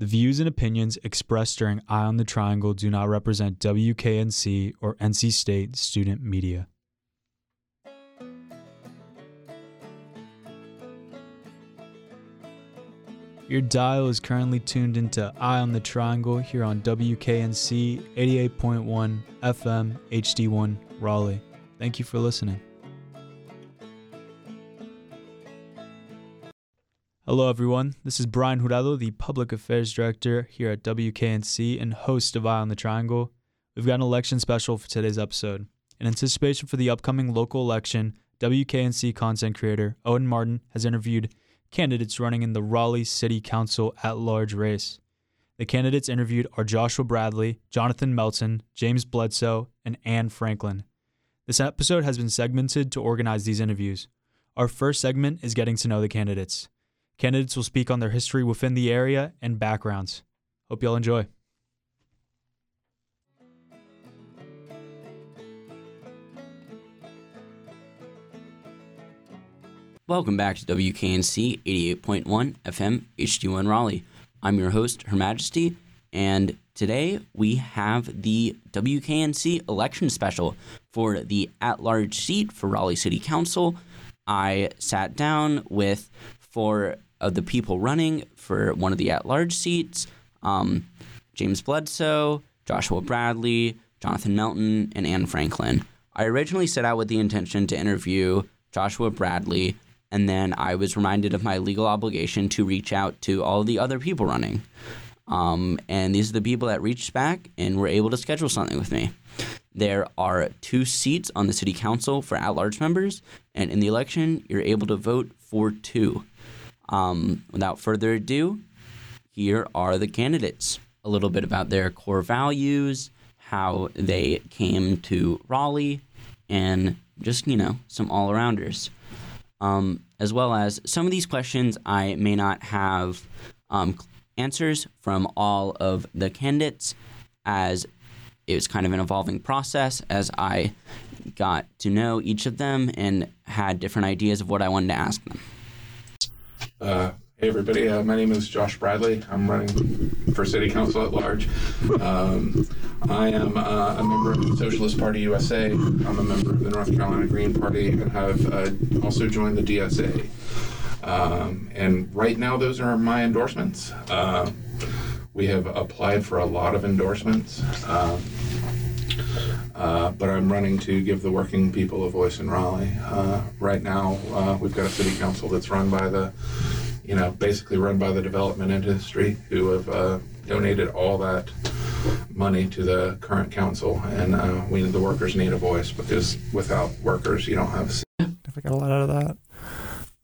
The views and opinions expressed during Eye on the Triangle do not represent WKNC or NC State student media. Your dial is currently tuned into Eye on the Triangle here on WKNC 88.1 FM HD1 Raleigh. Thank you for listening. Hello, everyone. This is Brian Jurado, the Public Affairs Director here at WKNC and host of Eye on the Triangle. We've got an election special for today's episode. In anticipation for the upcoming local election, WKNC content creator Owen Martin has interviewed candidates running in the Raleigh City Council at large race. The candidates interviewed are Joshua Bradley, Jonathan Melton, James Bledsoe, and Anne Franklin. This episode has been segmented to organize these interviews. Our first segment is getting to know the candidates. Candidates will speak on their history within the area and backgrounds. Hope y'all enjoy. Welcome back to WKNC 88.1 FM HD1 Raleigh. I'm your host, Her Majesty, and today we have the WKNC election special for the at large seat for Raleigh City Council. I sat down with four of the people running for one of the at large seats um, James Bledsoe, Joshua Bradley, Jonathan Melton, and Anne Franklin. I originally set out with the intention to interview Joshua Bradley and then I was reminded of my legal obligation to reach out to all the other people running. Um, and these are the people that reached back and were able to schedule something with me. There are two seats on the city council for at large members, and in the election, you're able to vote for two. Um, without further ado, here are the candidates. A little bit about their core values, how they came to Raleigh, and just, you know, some all arounders um, as well as some of these questions I may not have um, answers from all of the candidates as it was kind of an evolving process as I got to know each of them and had different ideas of what I wanted to ask them. Uh, Hey everybody, uh, my name is Josh Bradley. I'm running for City Council at large. Um, I am uh, a member of the Socialist Party USA. I'm a member of the North Carolina Green Party and have uh, also joined the DSA. Um, and right now, those are my endorsements. Uh, we have applied for a lot of endorsements. Uh, but I'm running to give the working people a voice in Raleigh. Uh, right now, uh, we've got a city council that's run by the you know, basically run by the development industry who have uh, donated all that money to the current council. And uh, we, the workers need a voice because without workers, you don't have a Definitely got a lot out of that.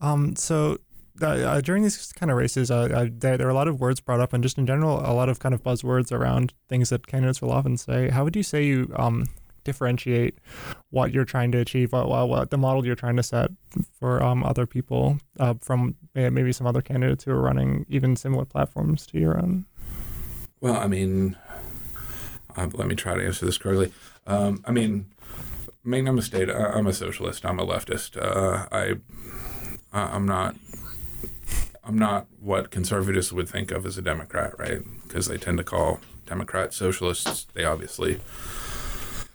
Um, so uh, during these kind of races, uh, there, there are a lot of words brought up, and just in general, a lot of kind of buzzwords around things that candidates will often say. How would you say you um, differentiate what you're trying to achieve, what, what, what the model you're trying to set for um, other people uh, from maybe some other candidates who are running even similar platforms to your own? Well, I mean, uh, let me try to answer this correctly. Um, I mean, make no mistake, I, am a socialist. I'm a leftist. Uh, I, I'm not. I'm not what conservatives would think of as a Democrat, right? Because they tend to call Democrats socialists. They obviously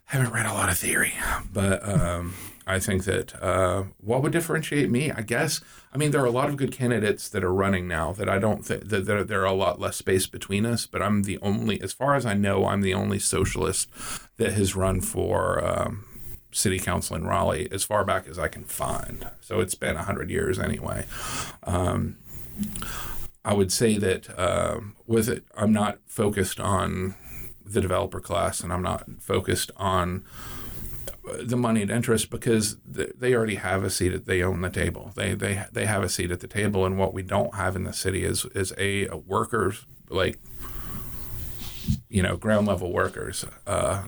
haven't read a lot of theory, but um, I think that uh, what would differentiate me, I guess, I mean, there are a lot of good candidates that are running now that I don't think that there, there are a lot less space between us, but I'm the only, as far as I know, I'm the only socialist that has run for um, city council in Raleigh as far back as I can find. So it's been 100 years anyway. Um, I would say that uh, with it, I'm not focused on the developer class and I'm not focused on the moneyed interest because they already have a seat at they own the table. They they they have a seat at the table, and what we don't have in the city is is a, a workers like you know ground level workers uh,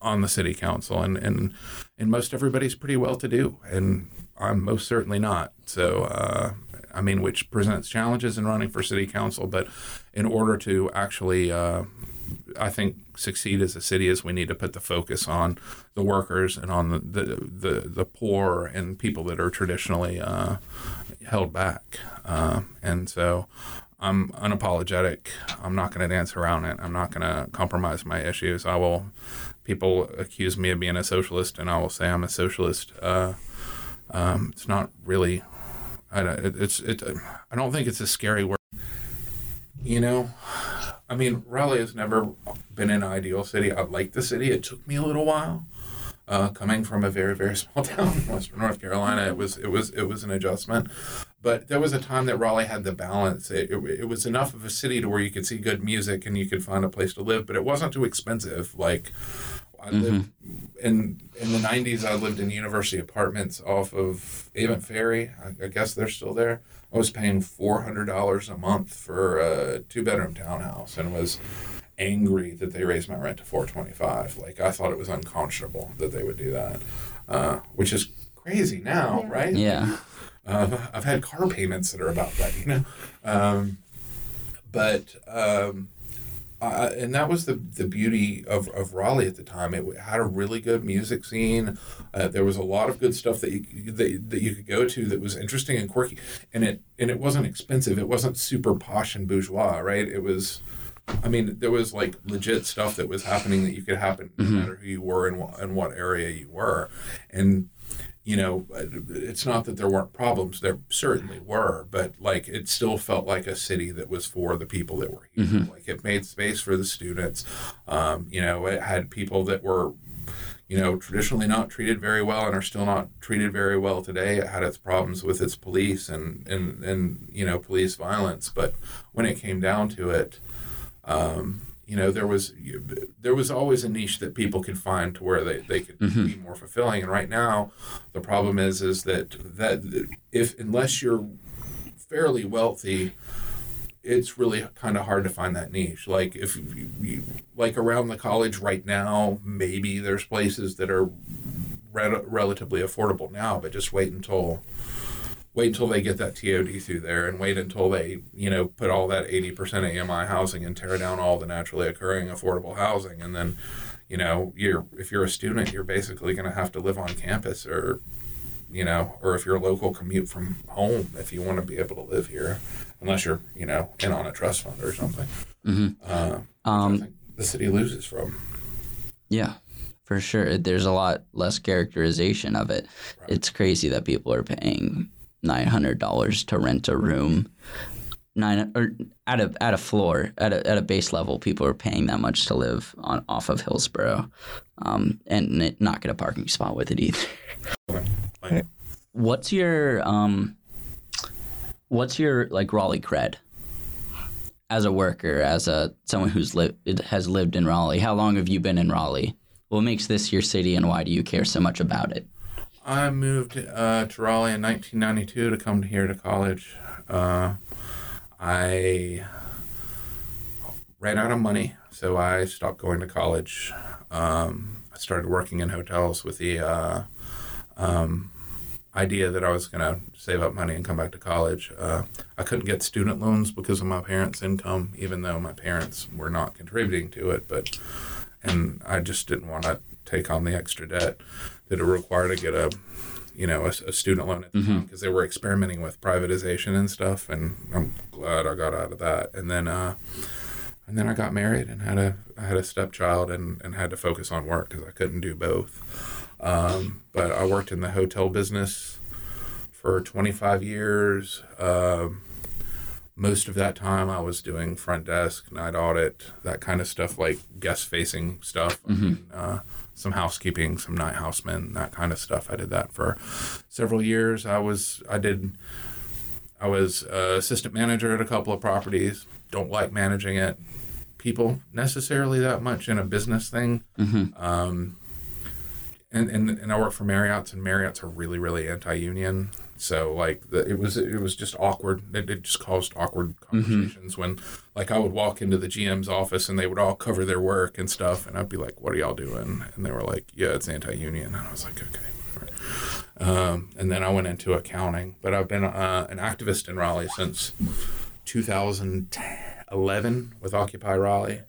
on the city council, and and and most everybody's pretty well to do, and I'm most certainly not. So uh, I mean, which presents challenges in running for city council, but in order to actually uh, I think succeed as a city is we need to put the focus on the workers and on the the, the, the poor and people that are traditionally uh, held back. Uh, and so I'm unapologetic. I'm not going to dance around it. I'm not going to compromise my issues. I will. People accuse me of being a socialist, and I will say I'm a socialist. Uh, um, it's not really. I don't, it's it. I don't think it's a scary word. You know, I mean, Raleigh has never been an ideal city. I like the city. It took me a little while. Uh, coming from a very very small town in Western North Carolina, it was it was it was an adjustment. But there was a time that Raleigh had the balance. It, it, it was enough of a city to where you could see good music and you could find a place to live, but it wasn't too expensive. Like I Mm-hmm. lived in in the '90s. I lived in university apartments off of Avent Ferry. I, I guess they're still there. I was paying four hundred dollars a month for a two bedroom townhouse, and was angry that they raised my rent to four twenty five. Like I thought it was unconscionable that they would do that, uh, which is crazy now, Yeah. right? Yeah. Uh, I've had car payments that are about that, you know. Um, but um, uh, and that was the the beauty of, of Raleigh at the time. It had a really good music scene. Uh, there was a lot of good stuff that you that, that you could go to that was interesting and quirky, and it and it wasn't expensive. It wasn't super posh and bourgeois, right? It was. I mean, there was like legit stuff that was happening that you could happen no matter who you were and what, and what area you were, and you know, it's not that there weren't problems. There certainly were, but like it still felt like a city that was for the people that were here. Like it made space for the students. Um, you know, it had people that were, you know, traditionally not treated very well and are still not treated very well today. It had its problems with its police and and and you know police violence, but when it came down to it. Um, you know there was there was always a niche that people could find to where they, they could mm-hmm. be more fulfilling. And right now the problem is is that that if unless you're fairly wealthy it's really kind of hard to find that niche. Like if you, you like around the college right now maybe there's places that are re- relatively affordable now but just wait until wait until they get that TOD through there and wait until they, you know, put all that 80% AMI housing and tear down all the naturally occurring affordable housing. And then, you know, you're, if you're a student, you're basically going to have to live on campus or, you know, or if you're a local commute from home, if you want to be able to live here, unless you're, you know, in on a trust fund or something. Mhm. Uh, Um, the city loses from. Yeah, for sure. There's a lot less characterization of it. It's crazy that people are paying nine hundred dollars to rent a room. Nine or at a at a floor at a at a base level, people are paying that much to live on off of Hillsborough, um, and it- not get a parking spot with it either. What's your um, what's your like Raleigh cred? As a worker, as a someone who's lived has lived in Raleigh, how long have you been in Raleigh? What makes this your city, and why do you care so much about it? I moved uh, to Raleigh in 1992 to come here to college. Uh, I ran out of money, so I stopped going to college. Um, I started working in hotels with the uh, um, idea that I was going to save up money and come back to college. Uh, I couldn't get student loans because of my parents' income, even though my parents were not contributing to it. But and I just didn't want to take on the extra debt that it required to get a you know a, a student loan at the time because they were experimenting with privatization and stuff and I'm glad I got out of that. And then uh and then I got married and had a I had a stepchild and and had to focus on work because I couldn't do both. Um, but I worked in the hotel business for 25 years. Um, most of that time I was doing front desk, night audit, that kind of stuff, like guest facing stuff, I mean, uh, some housekeeping, some night housemen, that kind of stuff. I did that for several years. I was, I did, I was uh, assistant manager at a couple of properties. Don't like managing it, people necessarily that much in a business thing. Um, and, and and I work for Marriott's, and Marriott's are really really anti-union. So like the, it was it was just awkward. It, it just caused awkward conversations when like I would walk into the GM's office and they would all cover their work and stuff, and I'd be like, "What are y'all doing?" And they were like, "Yeah, it's anti-union." And I was like, "Okay." Um, and then I went into accounting, but I've been uh, an activist in Raleigh since 2011 with Occupy Raleigh.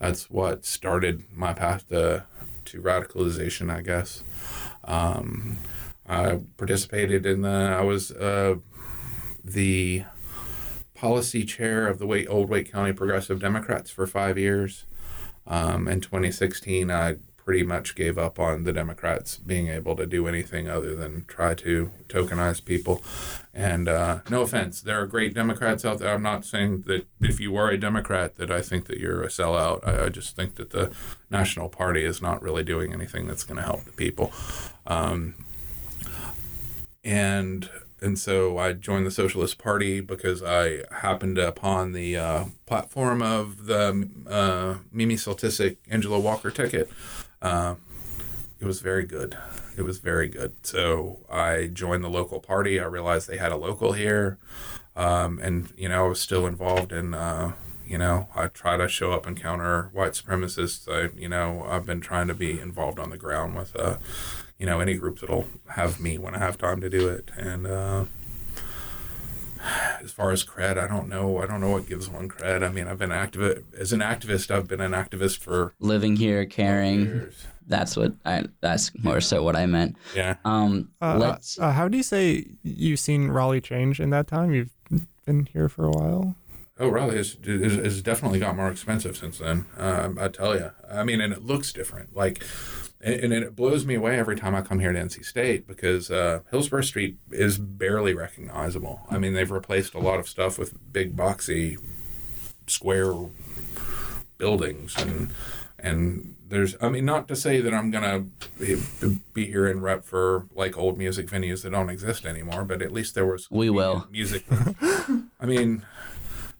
That's what started my path to, to radicalization, I guess. Um, I participated in the, I was uh, the policy chair of the Wake, Old Wake County Progressive Democrats for five years. Um, in 2016, I pretty much gave up on the Democrats being able to do anything other than try to tokenize people. And uh, no offense, there are great Democrats out there. I'm not saying that if you are a Democrat that I think that you're a sellout. I, I just think that the National Party is not really doing anything that's going to help the people. Um, and and so I joined the Socialist Party because I happened upon the uh, platform of the uh, Mimi Soltysik Angela Walker ticket. Uh, it was very good. It was very good. So I joined the local party. I realized they had a local here, um, and you know I was still involved in. Uh, you know, I try to show up and counter white supremacists. I, you know, I've been trying to be involved on the ground with uh, you know any groups that'll have me when I have time to do it. And uh, as far as cred, I don't know. I don't know what gives one cred. I mean, I've been active as an activist. I've been an activist for Living here, caring. years. That's what I. That's more so what I meant. Yeah. Um, Uh, let's. uh, how do you say you've seen Raleigh change in that time? You've been here for a while. Oh, Raleigh has, has, has definitely got more expensive since then. Um, I tell you. I mean, and it looks different. Like, and, and it blows me away every time I come here to NC State because uh, Hillsborough Street is barely recognizable. I mean, they've replaced a lot of stuff with big boxy square buildings and and there's I mean not to say that I'm gonna be, be here and rep for like old music venues that don't exist anymore, but at least there was We will. music. I mean,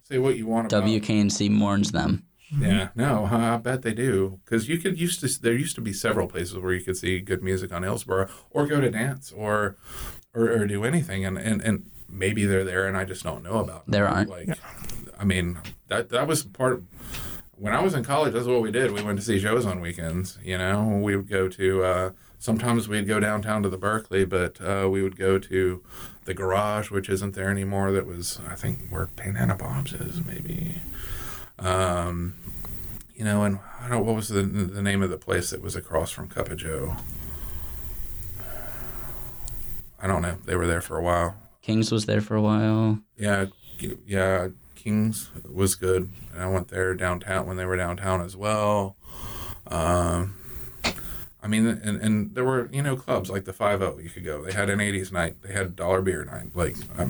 say what you want about WKNC mourns them. Yeah, no, I bet they do. Because you could used to there used to be several places where you could see good music on Hillsborough, or go to dance, or or, or do anything, and, and and maybe they're there, and I just don't know about. There aren't. Like, I mean, that that was part. Of, when I was in college, that's what we did. We went to see shows on weekends. You know, we would go to. Uh, sometimes we'd go downtown to the Berkeley, but uh, we would go to the Garage, which isn't there anymore. That was, I think, where Pantana Bob's is, maybe. Um, you know, and I don't. What was the the name of the place that was across from Cup of Joe? I don't know. They were there for a while. Kings was there for a while. Yeah, yeah. Kings was good, and I went there downtown when they were downtown as well. Um, I mean, and, and there were you know clubs like the Five O you could go. They had an '80s night. They had dollar beer night. Like, I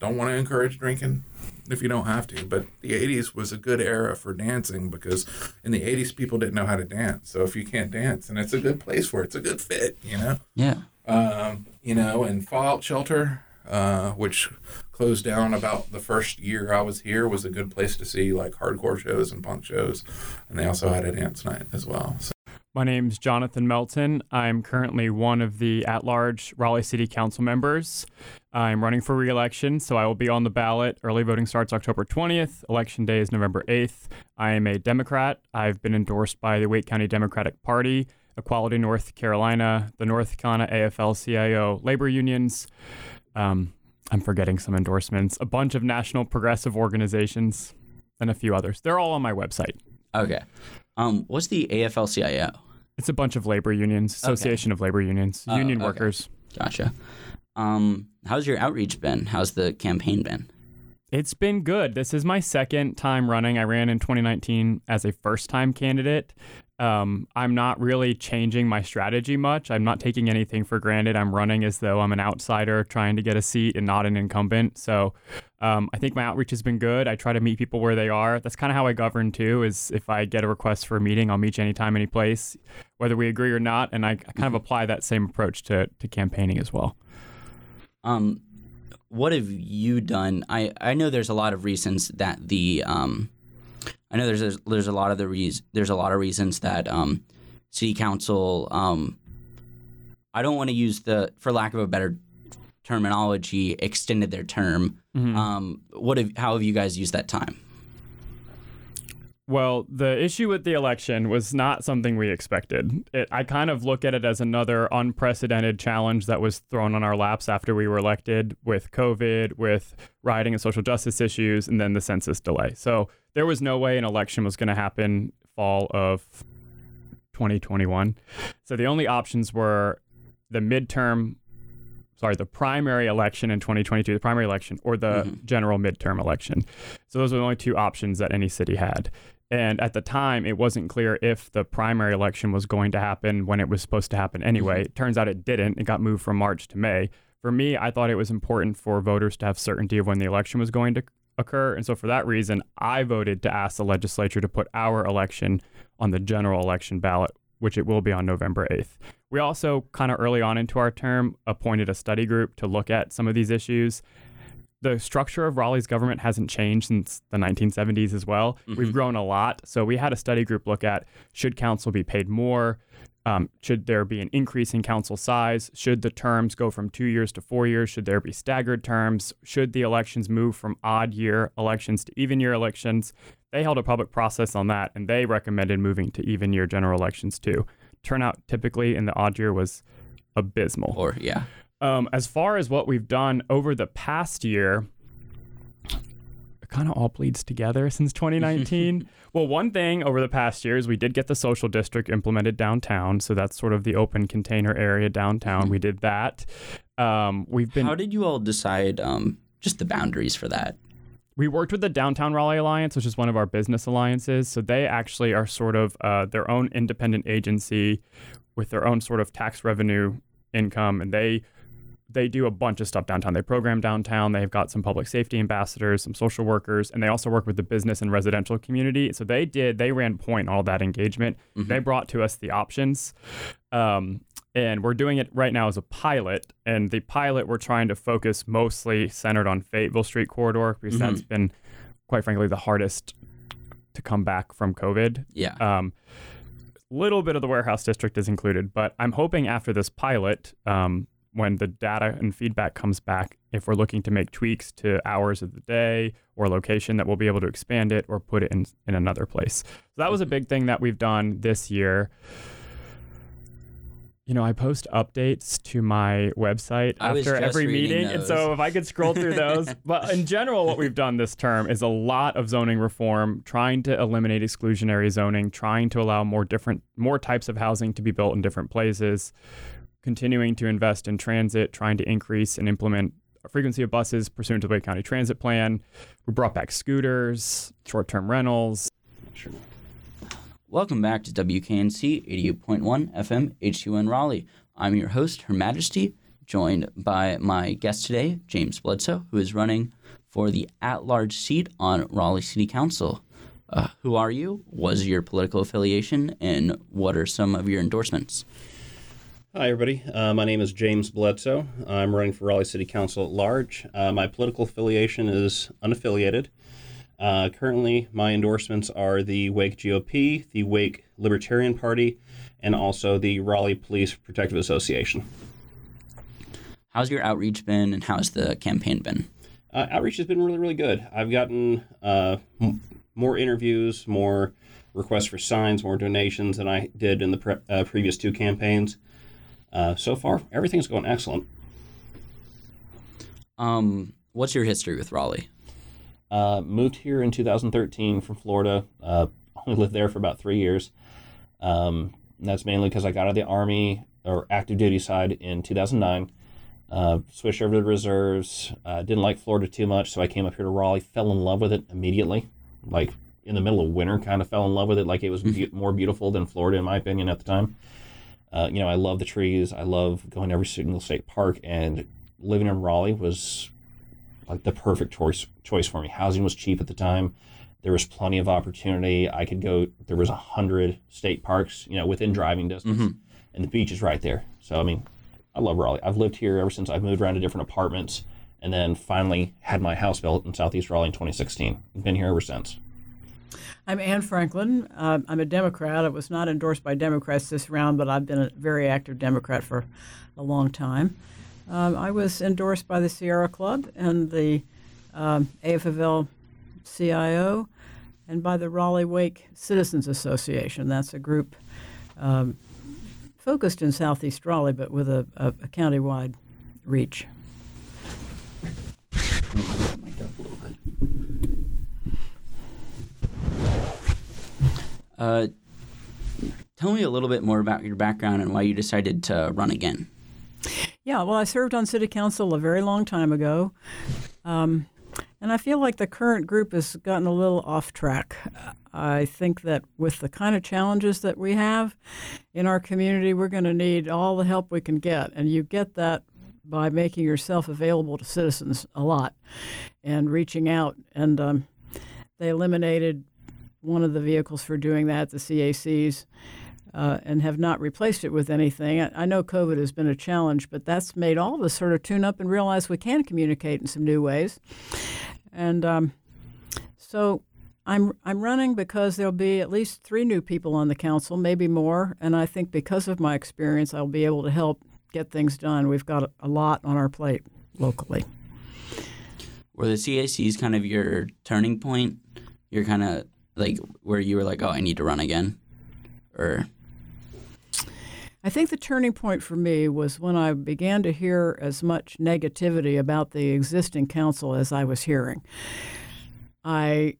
don't want to encourage drinking if you don't have to, but the '80s was a good era for dancing because in the '80s people didn't know how to dance. So if you can't dance, and it's a good place for it, it's a good fit, you know Yeah. um, you know, and Fallout Shelter, uh, which closed down about the first year I was here, was a good place to see like hardcore shows and punk shows, and they also had a dance night as well. So, My name's Jonathan Melton. I'm currently one of the at large Raleigh City Council members. I'm running for re election, so I will be on the ballot. Early voting starts October 20th. Election day is November 8th. I am a Democrat. I've been endorsed by the Wake County Democratic Party, Equality North Carolina, the North Carolina AFL CIO labor unions. Um, I'm forgetting some endorsements, a bunch of national progressive organizations, and a few others. They're all on my website. Okay. Um, what's the AFL-CIO? It's a bunch of labor unions, Association of Labor Unions, Oh, union okay. workers. Gotcha. Um, how's your outreach been? How's the campaign been? It's been good. This is my second time running. I ran in 2019 as a first time candidate. Um, I'm not really changing my strategy much. I'm not taking anything for granted. I'm running as though I'm an outsider trying to get a seat and not an incumbent. So um, I think my outreach has been good. I try to meet people where they are. That's kind of how I govern too. Is if I get a request for a meeting, I'll meet you anytime, any place, whether we agree or not. And I, I kind of apply that same approach to to campaigning as well. Um, what have you done? I, I know there's a lot of reasons that the um, I know there's there's, there's a lot of the reas there's a lot of reasons that um, city council um, I don't want to use the for lack of a better terminology extended their term. Um, what have how have you guys used that time? Well, the issue with the election was not something we expected. It, I kind of look at it as another unprecedented challenge that was thrown on our laps after we were elected with COVID, with rioting and social justice issues, and then the census delay. So there was no way an election was going to happen fall of 2021. So the only options were the midterm sorry, the primary election in 2022, the primary election, or the Mhm. general midterm election. So those were the only two options that any city had. And at the time, it wasn't clear if the primary election was going to happen when it was supposed to happen anyway. Mm-hmm. It turns out it didn't. It got moved from March to May. For me, I thought it was important for voters to have certainty of when the election was going to occur. And so for that reason, I voted to ask the legislature to put our election on the general election ballot, which it will be on November 8th. We also, kind of early on into our term, appointed a study group to look at some of these issues. The structure of Raleigh's government hasn't changed since the 1970s as well. We've grown a lot. So we had a study group look at should council be paid more? Um, should there be an increase in council size? Should the terms go from two years to four years? Should there be staggered terms? Should the elections move from odd year elections to even year elections? They held a public process on that and they recommended moving to even year general elections too. Turnout typically in the odd year was abysmal. Or yeah. Um, as far as what we've done over the past year, it kind of all bleeds together since 2019. well, one thing over the past year is we did get the social district implemented downtown. So that's sort of the open container area downtown. We did that. Um, we've been How did you all decide um, just the boundaries for that? we worked with the Downtown Raleigh Alliance, which is one of our business alliances. So they actually are sort of uh, their own independent agency with their own sort of tax revenue income, and they they do a bunch of stuff downtown. They program downtown. They've got some public safety ambassadors, some social workers, and they also work with the business and residential community. So they did they ran point all that engagement. They brought to us the options. Um, and we're doing it right now as a pilot. And the pilot, we're trying to focus mostly centered on Fayetteville Street corridor because that's been, quite frankly, the hardest to come back from COVID. Yeah. Um, little bit of the warehouse district is included, but I'm hoping after this pilot, um, when the data and feedback comes back, if we're looking to make tweaks to hours of the day or location, that we'll be able to expand it or put it in, in another place. So that was a big thing that we've done this year. You know, I post updates to my website I after every meeting. And so if I could scroll through those. but in general, what we've done this term is a lot of zoning reform, trying to eliminate exclusionary zoning, trying to allow more different, more types of housing to be built in different places, continuing to invest in transit, trying to increase and implement a frequency of buses pursuant to the Wake County Transit Plan. We brought back scooters, short term rentals. Welcome back to WKNC 88.1 FM HUN Raleigh. I'm your host, Her Majesty, joined by my guest today, James Bledsoe, who is running for the at large seat on Raleigh City Council. Uh, who are you? What is your political affiliation? And what are some of your endorsements? Hi, everybody. Uh, my name is James Bledsoe. I'm running for Raleigh City Council at large. Uh, my political affiliation is unaffiliated. Uh, currently, my endorsements are the Wake GOP, the Wake Libertarian Party, and also the Raleigh Police Protective Association. How's your outreach been and how's the campaign been? Uh, outreach has been really, really good. I've gotten uh, more interviews, more requests for signs, more donations than I did in the pre- uh, previous two campaigns. Uh, so far, everything's going excellent. Um, what's your history with Raleigh? Uh, moved here in 2013 from Florida. Uh, only lived there for about three years. Um, that's mainly because I got out of the Army or active duty side in 2009. Uh, switched over to the reserves. Uh, didn't like Florida too much, so I came up here to Raleigh. Fell in love with it immediately. Like in the middle of winter, kind of fell in love with it. Like it was be- more beautiful than Florida, in my opinion, at the time. Uh, you know, I love the trees. I love going to every single state park, and living in Raleigh was like the perfect choice choice for me. Housing was cheap at the time. There was plenty of opportunity. I could go. There was a hundred state parks, you know, within driving distance, and the beach is right there. So I mean, I love Raleigh. I've lived here ever since I've moved around to different apartments, and then finally had my house built in Southeast Raleigh in 2016. I've been here ever since. I'm Ann Franklin. Uh, I'm a Democrat. I was not endorsed by Democrats this round, but I've been a very active Democrat for a long time. Um, I was endorsed by the Sierra Club and the um, AFL CIO and by the Raleigh Wake Citizens Association. That's a group um, focused in Southeast Raleigh, but with a, a, a countywide reach. Uh, tell me a little bit more about your background and why you decided to run again. Yeah, well, I served on city council a very long time ago. Um, and I feel like the current group has gotten a little off track. I think that with the kind of challenges that we have in our community, we're going to need all the help we can get. And you get that by making yourself available to citizens a lot and reaching out. And um, they eliminated one of the vehicles for doing that, the CACs uh, and have not replaced it with anything. I, I, know COVID has been a challenge, but that's made all of us sort of tune up and realize we can communicate in some new ways. And um, so I'm I'm running because there'll be at least three new people on the council, maybe more, and I think because of my experience, I'll be able to help get things done. We've got a lot on our plate locally. Were the CACs kind of your turning point? You're kind of like where you were like, oh, I need to run again, or I think the turning point for me was when I began to hear as much negativity about the existing council as I was hearing. I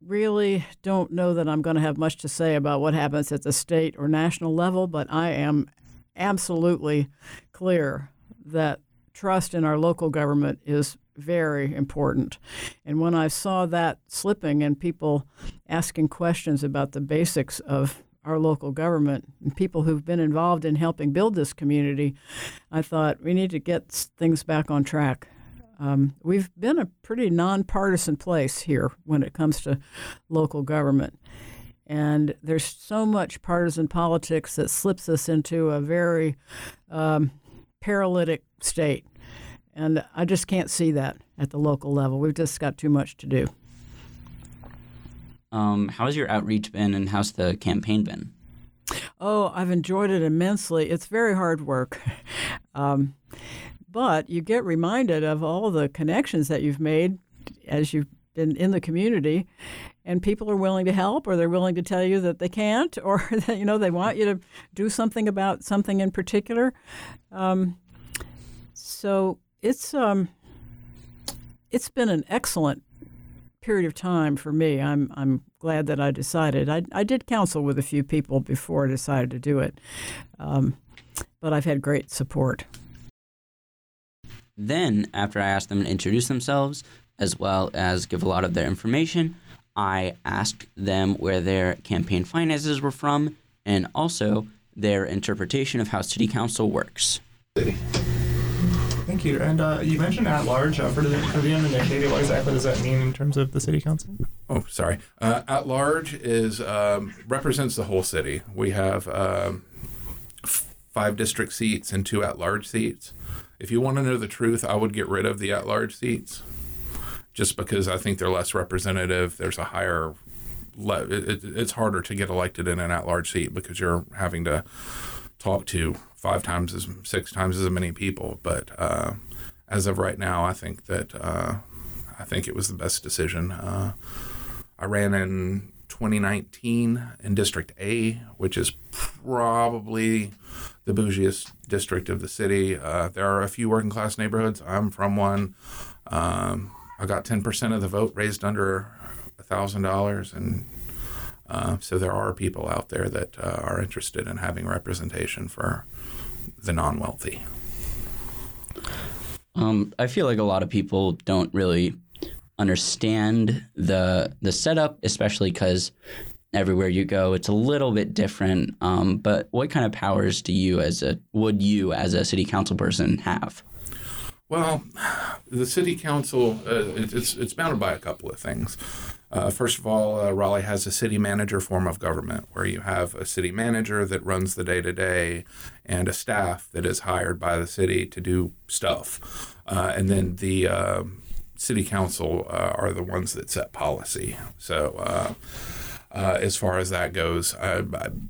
really don't know that I'm going to have much to say about what happens at the state or national level, but I am absolutely clear that trust in our local government is very important. And when I saw that slipping and people asking questions about the basics of our local government and people who've been involved in helping build this community, I thought we need to get things back on track. Um, we've been a pretty nonpartisan place here when it comes to local government. And there's so much partisan politics that slips us into a very um, paralytic state. And I just can't see that at the local level. We've just got too much to do. Um, how's your outreach been and how's the campaign been? Oh, I've enjoyed it immensely. It's very hard work. Um, but you get reminded of all the connections that you've made as you've been in the community and people are willing to help or they're willing to tell you that they can't or that you know they want you to do something about something in particular um, so it's um, it's been an excellent period of time for me. I'm I'm glad that I decided. I I did counsel with a few people before I decided to do it, um, but I've had great support. Then, after I asked them to introduce themselves as well as give a lot of their information, I asked them where their campaign finances were from and also their interpretation of how city council works. Thank you. And uh, you mentioned at large. Uh, for the for the uninitiated, what exactly does that mean in terms of the city council? Oh, sorry. Uh, at large is um, represents the whole city. We have um, five district seats and two at large seats. If you want to know the truth, I would get rid of the at large seats, just because I think they're less representative. There's a higher it's harder to get elected in an at-large seat because you're having to talk to five times as six times as many people. But uh, as of right now, I think that uh, I think it was the best decision. Uh, I ran in 2019 in District A, which is probably the bougiest district of the city. Uh, there are a few working class neighborhoods. I'm from one. Um, I got 10% of the vote raised under $1,000 and uh, so there are people out there that uh, are interested in having representation for the non-wealthy. Um, I feel like a lot of people don't really understand the the setup, especially because everywhere you go, it's a little bit different. Um, but what kind of powers do you, as a would you, as a city council person, have? Well, the city council uh, it's it's bounded by a couple of things. Uh, first of all, uh, Raleigh has a city manager form of government where you have a city manager that runs the day to day and a staff that is hired by the city to do stuff. Uh, and then the uh, city council uh, are the ones that set policy. So, uh, uh, as far as that goes.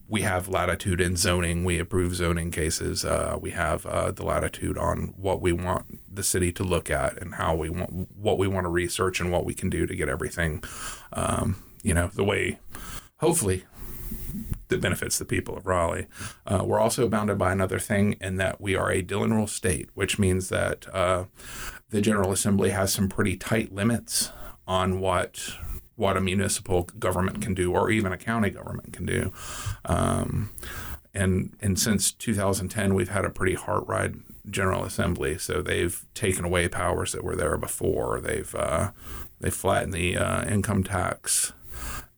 We have latitude in zoning. We approve zoning cases. Uh, we have uh, the latitude on what we want the city to look at and how we want what we want to research and what we can do to get everything, um, you know, the way, hopefully, that benefits the people of Raleigh. Uh, we're also bounded by another thing in that we are a Dillon Rule state, which means that uh, the General Assembly has some pretty tight limits on what what a municipal government can do, or even a county government can do. Um, and and since 2010, we've had a pretty hard ride General Assembly. So they've taken away powers that were there before. They've uh, they flattened the uh, income tax.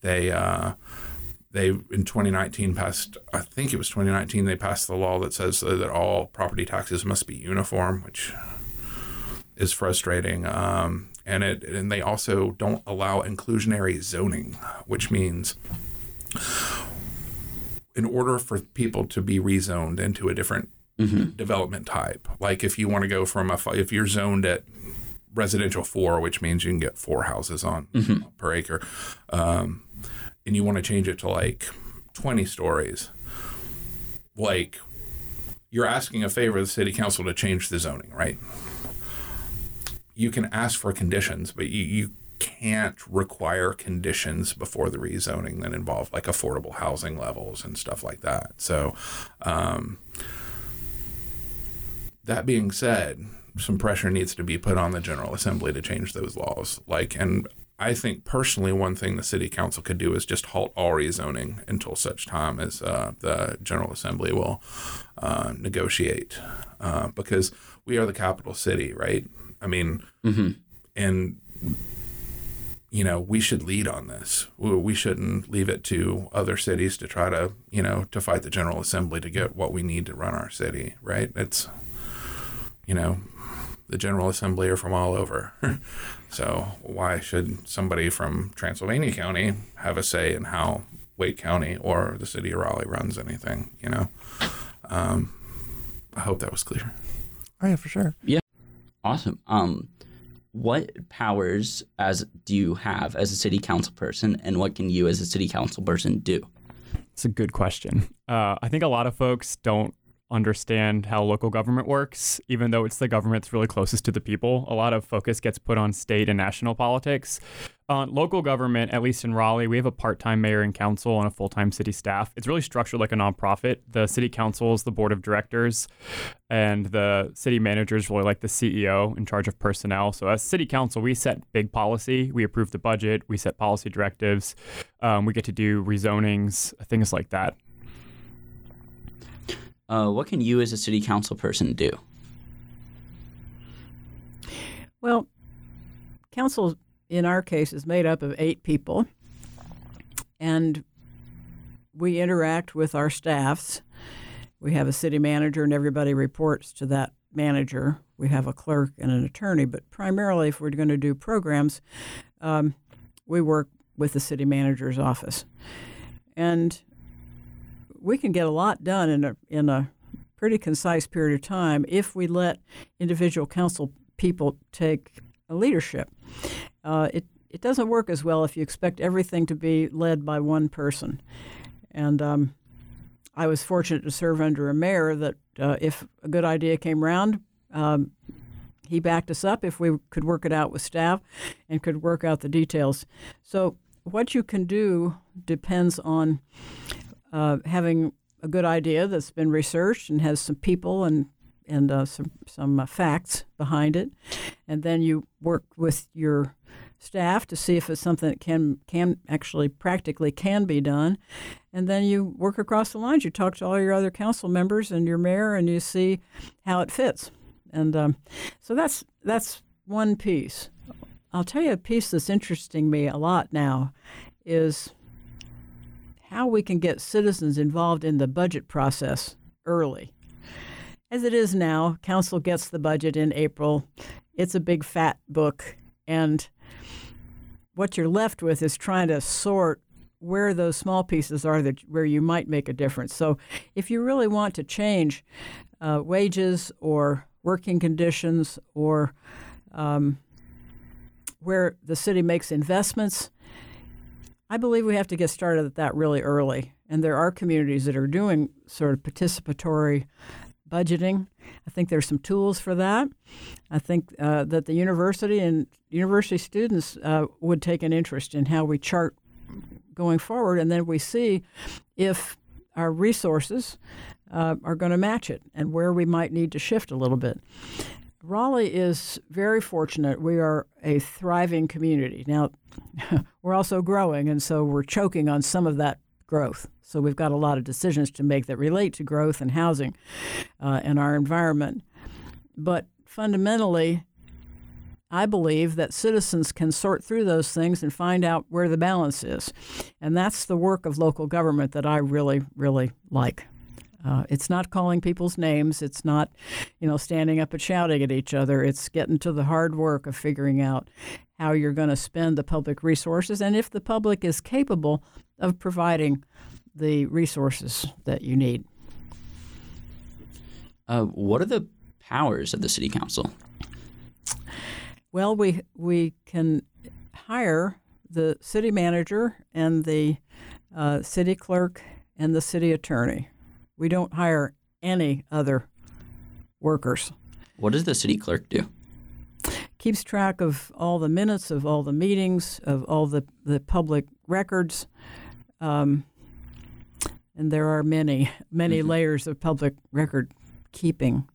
They uh, they in 2019 passed. I think it was 2019. They passed the law that says that all property taxes must be uniform, which is frustrating. Um, and it and they also don't allow inclusionary zoning, which means in order for people to be rezoned into a different development type, like if you want to go from a if you're zoned at residential four, which means you can get four houses on per acre, um, and you want to change it to like 20 stories, like you're asking a favor of the city council to change the zoning, right? You can ask for conditions, but you, you can't require conditions before the rezoning that involve like affordable housing levels and stuff like that. So, um, that being said, some pressure needs to be put on the General Assembly to change those laws. Like, and I think personally, one thing the City Council could do is just halt all rezoning until such time as uh, the General Assembly will uh, negotiate, uh, because we are the capital city, right? I mean, and you know, we should lead on this. We we shouldn't leave it to other cities to try to, you know, to fight the General Assembly to get what we need to run our city, right? It's, you know, the General Assembly are from all over. so why should somebody from Transylvania County have a say in how Wake County or the city of Raleigh runs anything, you know? Um, I hope that was clear. Oh yeah, for sure. Yeah, awesome. Um, what powers as do you have as a city council person, and what can you as a city council person do? It's a good question. Uh, I think a lot of folks don't understand how local government works, even though it's the government that's really closest to the people. A lot of focus gets put on state and national politics. Uh, local government, at least in Raleigh, we have a part time mayor and council and a full time city staff. It's really structured like a nonprofit. The city council is the board of directors, and the city manager is really like the CEO in charge of personnel. So, as city council, we set big policy, we approve the budget, we set policy directives, um, we get to do rezonings, things like that. Uh, what can you as a city council person do? Well, council in our case is made up of eight people, and we interact with our staffs. We have a city manager, and everybody reports to that manager. We have a clerk and an attorney, but primarily, if we're going to do programs, um, we work with the city manager's office, and we can get a lot done in a in a pretty concise period of time if we let individual council people take leadership. Uh, it it doesn't work as well if you expect everything to be led by one person, and um, I was fortunate to serve under a mayor that uh, if a good idea came around. Um, he backed us up if we could work it out with staff and could work out the details. So, what you can do depends on uh, having a good idea that's been researched and has some people and and uh, some some uh, facts behind it, and then you work with your staff to see if it's something that can can actually practically can be done, and then you work across the lines. You talk to all your other council members and your mayor, and you see how it fits. And um, so that's that's one piece. I'll tell you a piece that's interesting me a lot now is how we can get citizens involved in the budget process early. As it is now, council gets the budget in April. It's a big fat book, and what you're left with is trying to sort where those small pieces are that where you might make a difference. So, if you really want to change uh, wages or working conditions or um, where the city makes investments, I believe we have to get started at that really early. And there are communities that are doing sort of participatory budgeting. I think there's some tools for that. I think uh, that the university and university students uh, would take an interest in how we chart going forward, and then we see if our resources uh, are going to match it and where we might need to shift a little bit. Raleigh is very fortunate. We are a thriving community. Now, we're also growing, and so we're choking on some of that growth. So we've got a lot of decisions to make that relate to growth and housing uh, and our environment. but fundamentally, I believe that citizens can sort through those things and find out where the balance is. And that's the work of local government that I really, really like. Uh, it's not calling people's names. It's not, you know, standing up and shouting at each other. It's getting to the hard work of figuring out how you're going to spend the public resources and if the public is capable of providing the resources that you need. Uh, what are the powers of the city council? Well, we we can hire the city manager and the uh, city clerk and the city attorney. We don't hire any other workers. What does the city clerk do? Keeps track of all the minutes of all the meetings, of all the, the public records. Um, and there are many, many Mhm. layers of public record keeping.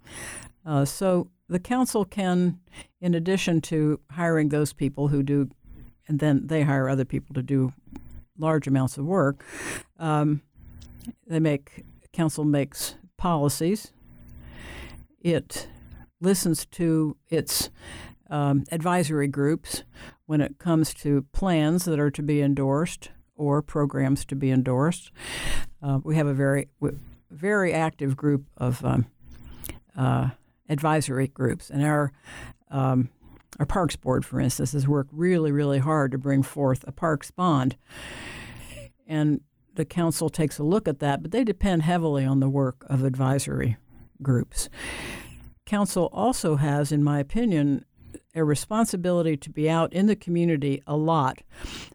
Uh, so the council can, in addition to hiring those people who do, and then they hire other people to do large amounts of work, um, they make council makes policies. It listens to its um, advisory groups when it comes to plans that are to be endorsed or programs to be endorsed. Uh, we have a very very active group of um, uh, advisory groups, and our um, our Parks Board, for instance, has worked really, really hard to bring forth a parks bond, and the council takes a look at that, but they depend heavily on the work of advisory groups. Council also has, in my opinion, a responsibility to be out in the community a lot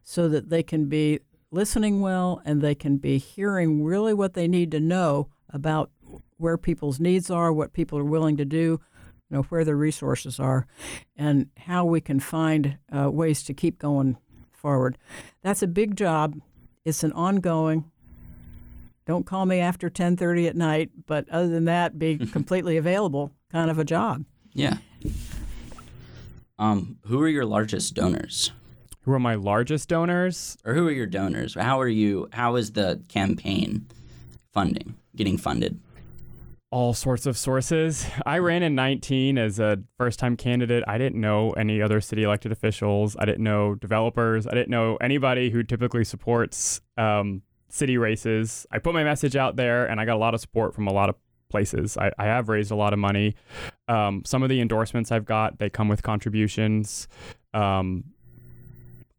so that they can be listening well and they can be hearing really what they need to know about where people's needs are, what people are willing to do, you know, where their resources are, and how we can find uh, ways to keep going forward. That's a big job. It's an ongoing. Don't call me after 10:30 at night, but other than that, be completely available kind of a job. Yeah. Um, who are your largest donors? Who are my largest donors? Or who are your donors? How are you how is the campaign funding getting funded? All sorts of sources. I ran in 19 as a first time candidate. I didn't know any other city elected officials. I didn't know developers. I didn't know anybody who typically supports um, city races. I put my message out there and I got a lot of support from a lot of places. I, I have raised a lot of money. Um, some of the endorsements I've got, they come with contributions. Um,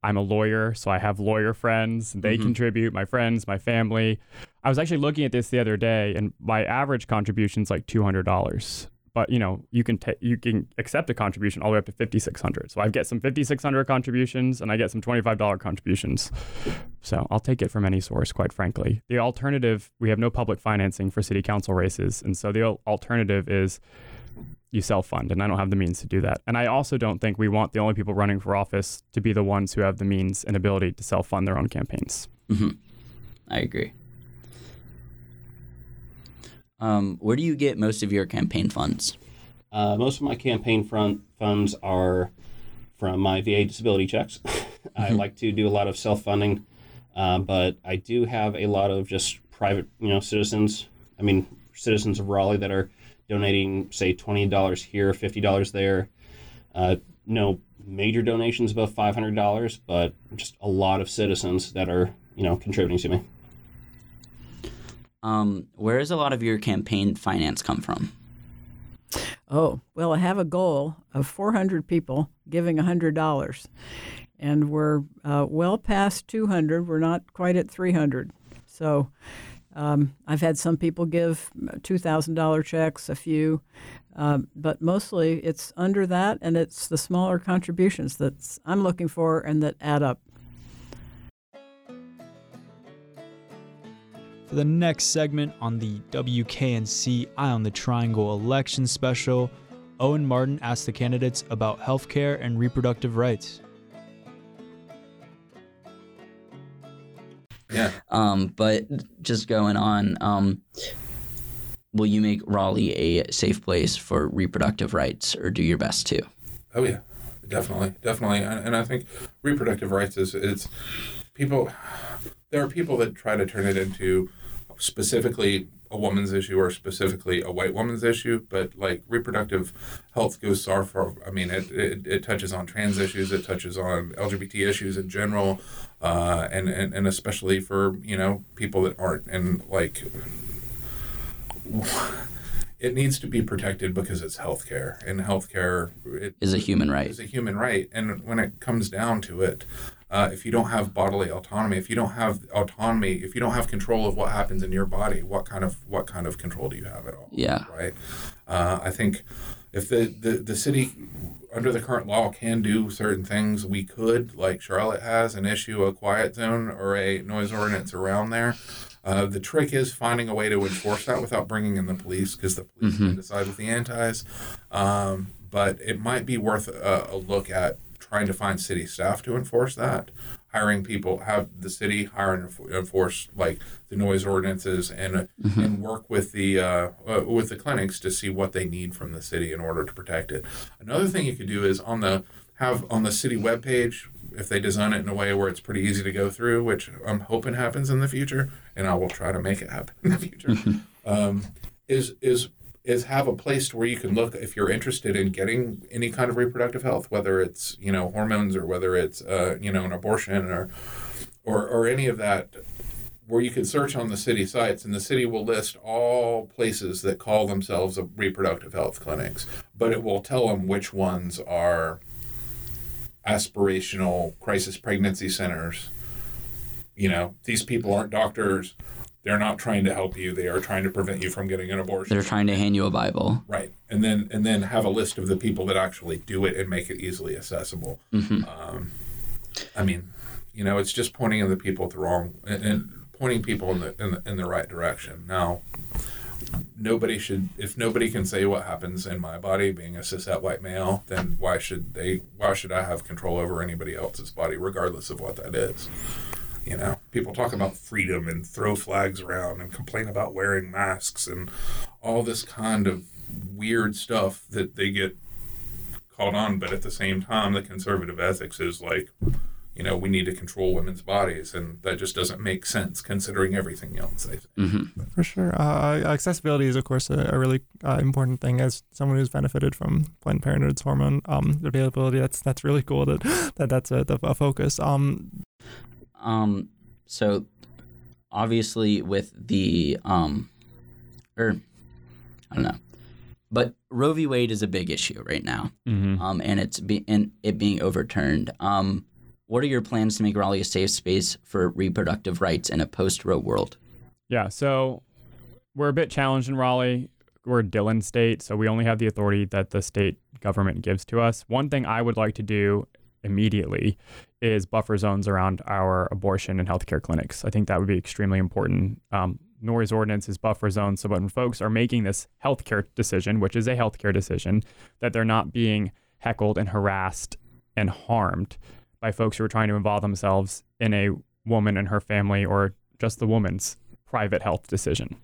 I'm a lawyer, so I have lawyer friends. They Mhm. contribute, my friends, my family. I was actually looking at this the other day, and my average contribution is like two hundred dollars. But you know, you can ta- you can accept a contribution all the way up to fifty six hundred. So I get some fifty six hundred contributions, and I get some twenty five dollar contributions. So I'll take it from any source, quite frankly. The alternative, we have no public financing for city council races, and so the alternative is you self fund, and I don't have the means to do that. And I also don't think we want the only people running for office to be the ones who have the means and ability to self fund their own campaigns. hmm I agree. Um, where do you get most of your campaign funds? Uh, most of my campaign front funds are from my VA disability checks. I Mhm. like to do a lot of self funding, uh, but I do have a lot of just private, you know, citizens. I mean, citizens of Raleigh that are donating, say, twenty dollars here, fifty dollars there. Uh, no major donations above five hundred dollars, but just a lot of citizens that are, you know, contributing to me. Um, where does a lot of your campaign finance come from? Oh, well, I have a goal of 400 people giving $100. And we're uh, well past 200. We're not quite at 300. So um, I've had some people give $2,000 checks, a few. Um, but mostly it's under that, and it's the smaller contributions that I'm looking for and that add up. For the next segment on the WKNC Eye on the Triangle election special, Owen Martin asked the candidates about healthcare and reproductive rights. Yeah. Um, but just going on, um, will you make Raleigh a safe place for reproductive rights, or do your best to? Oh yeah, definitely, definitely, and, and I think reproductive rights is it's people. There are people that try to turn it into specifically a woman's issue or specifically a white woman's issue, but like reproductive health goes so far. I mean, it, it, it touches on trans issues, it touches on LGBT issues in general, uh, and, and and especially for you know people that aren't and like. It needs to be protected because it's healthcare, and healthcare it Is a human right. is a human right. And when it comes down to it, uh, if you don't have bodily autonomy, if you don't have autonomy, if you don't have control of what happens in your body, what kind of what kind of control do you have at all? Yeah. Right. Uh, I think if the, the the city under the current law can do certain things, we could, like Charlotte has, and issue a quiet zone or a noise ordinance around there. Uh, the trick is finding a way to enforce that without bringing in the police because the police can decide with the antis. Um, but it might be worth a, a look at trying to find city staff to enforce that. Hiring people, have the city hire and enforce like the noise ordinances, and and work with the uh, uh, with the clinics to see what they need from the city in order to protect it. Another thing you could do is on the have on the city webpage if they design it in a way where it's pretty easy to go through, which I'm hoping happens in the future, and I will try to make it happen in the future. um, is is is have a place where you can look if you're interested in getting any kind of reproductive health, whether it's you know hormones or whether it's uh, you know an abortion or or or any of that. Where you can search on the city sites, and the city will list all places that call themselves a reproductive health clinics, but it will tell them which ones are aspirational crisis pregnancy centers. You know, these people aren't doctors. They're not trying to help you. They are trying to prevent you from getting an abortion. They're trying to hand you a Bible. Right, and then and then have a list of the people that actually do it and make it easily accessible. Um, I mean, you know, it's just pointing at the people at the wrong and, and pointing people in the, in the in the right direction. Now, nobody should. If nobody can say what happens in my body, being a cishet white male, then why should they? Why should I have control over anybody else's body, regardless of what that is? You know, people talk about freedom and throw flags around and complain about wearing masks and all this kind of weird stuff that they get called on. But at the same time, the conservative ethics is like, you know, we need to control women's bodies, and that just doesn't make sense considering everything else. I think. For sure. Uh, accessibility is, of course, a, a really uh, important thing. As someone who's benefited from Planned Parenthood's hormone um, availability, that's that's really cool that, that that's a, a focus. Um, Um, so obviously with the um, or I don't know, but Roe v. Wade is a big issue right now. Mm-hmm. Um, and it's be and it being overturned. Um, what are your plans to make Raleigh a safe space for reproductive rights in a post-Roe world? Yeah, so we're a bit challenged in Raleigh. We're a Dillon state, so we only have the authority that the state government gives to us. One thing I would like to do immediately is buffer zones around our abortion and healthcare clinics. I think that would be extremely important. Um, noise ordinance is buffer zones, so when folks are making this healthcare decision, which is a healthcare decision, that they're not being heckled and harassed and harmed by folks who are trying to involve themselves in a woman and her family or just the woman's private health decision.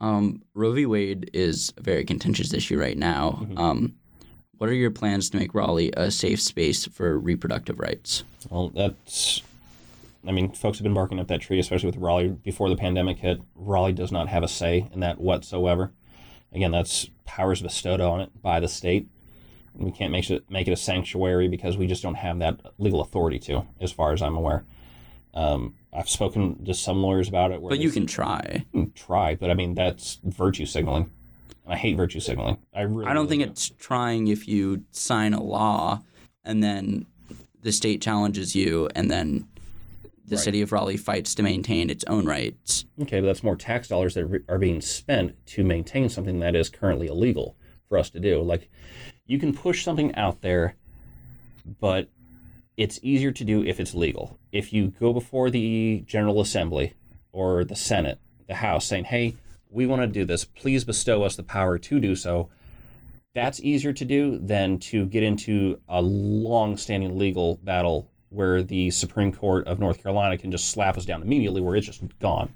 Um, Roe v. Wade is a very contentious issue right now. Mm-hmm. Um, what are your plans to make Raleigh a safe space for reproductive rights? Well, that's. I mean, folks have been barking up that tree, especially with Raleigh before the pandemic hit. Raleigh does not have a say in that whatsoever. Again, that's powers bestowed on it by the state. We can't make it make it a sanctuary because we just don't have that legal authority to, as far as I'm aware. Um, I've spoken to some lawyers about it. Where But you can try. can try, but I mean that's virtue signaling. And I hate virtue signaling. I really. I don't really think do. it's trying if you sign a law and then the state challenges you and then the Right. city of Raleigh fights to maintain its own rights. Okay, but that's more tax dollars that are being spent to maintain something that is currently illegal for us to do. Like, you can push something out there, but it's easier to do if it's legal. If you go before the General Assembly or the Senate, the House, saying, hey, we want to do this, please bestow us the power to do so, that's easier to do than to get into a long standing legal battle where the Supreme Court of North Carolina can just slap us down immediately, where it's just gone.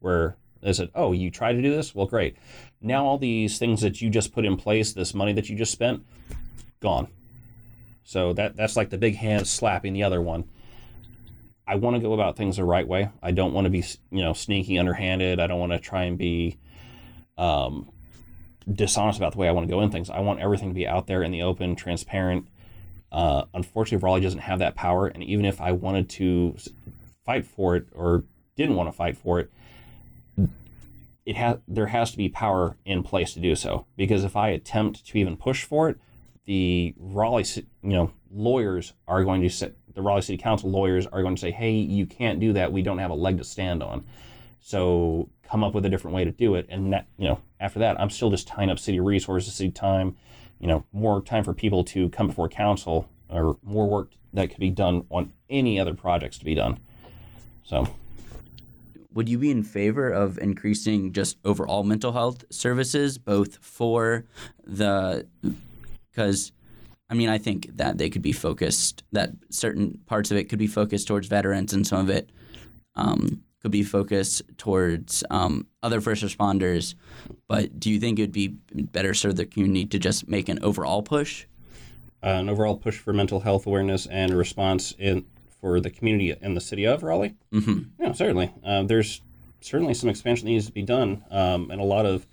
Where they said, oh, you tried to do this? Well, great. Now all these things that you just put in place, this money that you just spent, gone. So that that's like the big hand slapping the other one. I want to go about things the right way. I don't want to be, you know, sneaky, underhanded. I don't want to try and be um, dishonest about the way I want to go in things. I want everything to be out there in the open, transparent. Uh, unfortunately, Raleigh doesn't have that power, and even if I wanted to fight for it or didn't want to fight for it, it has there has to be power in place to do so. Because if I attempt to even push for it, the Raleigh, you know, lawyers are going to say, the Raleigh City Council lawyers are going to say, "Hey, you can't do that. We don't have a leg to stand on." So come up with a different way to do it. And that, you know, after that, I'm still just tying up city resources, city time, you know, more time for people to come before council or more work that could be done on any other projects to be done. So would you be in favor of increasing just overall mental health services, both for the because I mean I think that they could be focused that certain parts of it could be focused towards veterans and some of it um, could be focused towards um, other first responders. But do you think it would be better serve the community to just make an overall push? Uh, an overall push for mental health awareness and response in for the community in the city of Raleigh? Mm-hmm. Yeah, certainly. Um, there's certainly some expansion that needs to be done, um, and a lot of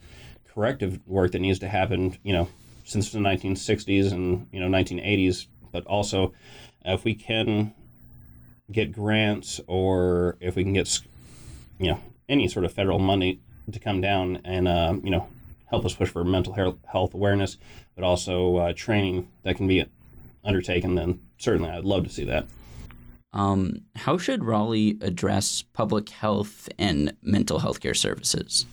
corrective work that needs to happen. You know, since the 1960s and you know 1980s, but also uh, if we can get grants or if we can get you know any sort of federal money to come down and uh, you know help us push for mental health awareness, but also uh, training that can be undertaken, then certainly I'd love to see that. Um, how should Raleigh address public health and mental health care services?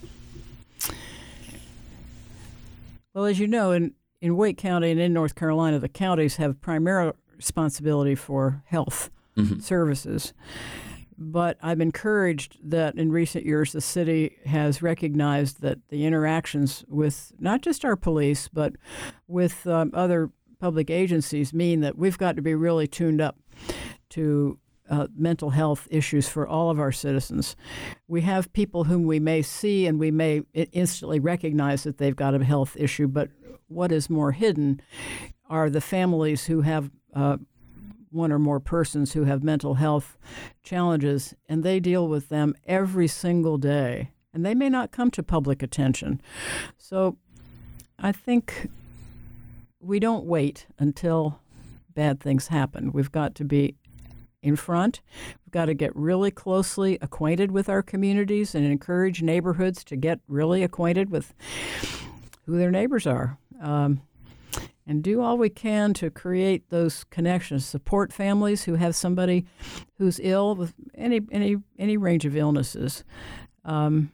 Well, as you know, in, in Wake County and in North Carolina, the counties have primary responsibility for health mm-hmm. services. But I'm encouraged that in recent years the city has recognized that the interactions with not just our police, but with um, other public agencies mean that we've got to be really tuned up to uh, mental health issues for all of our citizens. We have people whom we may see and we may instantly recognize that they've got a health issue, but what is more hidden are the families who have uh, one or more persons who have mental health challenges, and they deal with them every single day. And they may not come to public attention. So I think we don't wait until bad things happen. We've got to be in front. We've got to get really closely acquainted with our communities and encourage neighborhoods to get really acquainted with who their neighbors are. Um, and do all we can to create those connections, support families who have somebody who's ill with any any any range of illnesses. Um,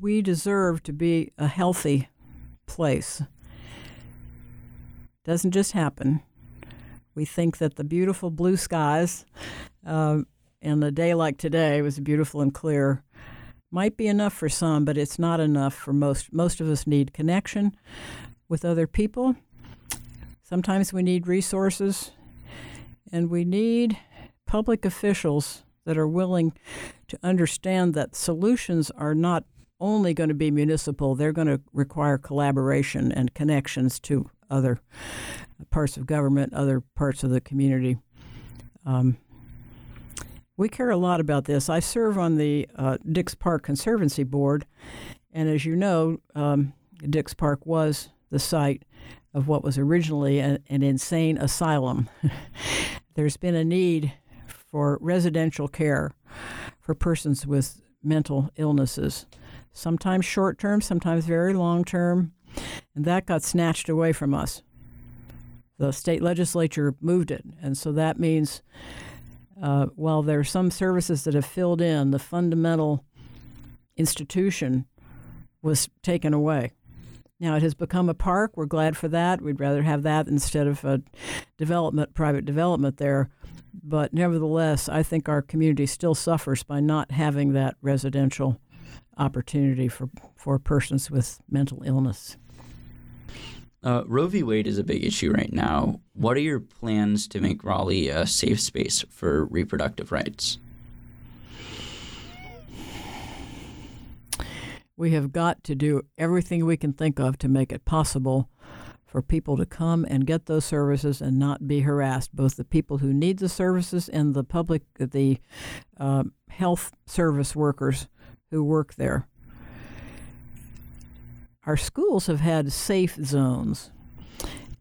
we deserve to be a healthy place. Doesn't just happen. We think that the beautiful blue skies uh, and a day like today was beautiful and clear might be enough for some, but it's not enough for most. Most of us need connection with other people. Sometimes we need resources, and we need public officials that are willing to understand that solutions are not only going to be municipal, they're going to require collaboration and connections to other parts of government, other parts of the community. Um, we care a lot about this. I serve on the uh, Dix Park Conservancy Board, and as you know, um, Dix Park was the site of what was originally a, an insane asylum. There's been a need for residential care for persons with mental illnesses, sometimes short term, sometimes very long term, and that got snatched away from us the state legislature moved it. And so that means uh, while there are some services that have filled in, the fundamental institution was taken away. Now it has become a park. We're glad for that. We'd rather have that instead of a development, private development there. But nevertheless, I think our community still suffers by not having that residential opportunity for, for persons with mental illness. Uh, Roe v. Wade is a big issue right now. What are your plans to make Raleigh a safe space for reproductive rights? We have got to do everything we can think of to make it possible for people to come and get those services and not be harassed, both the people who need the services and the public, the uh, health service workers who work there. Our schools have had safe zones,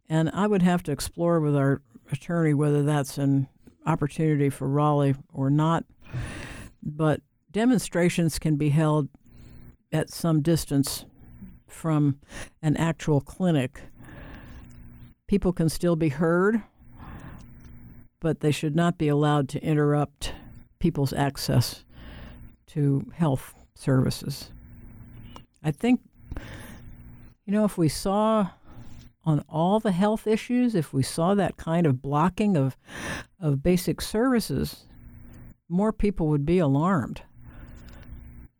and I would have to explore with our attorney whether that's an opportunity for Raleigh or not. But demonstrations can be held at some distance from an actual clinic. People can still be heard, but they should not be allowed to interrupt people's access to health services. I think, you know, if we saw on all the health issues, if we saw that kind of blocking of, of basic services, more people would be alarmed.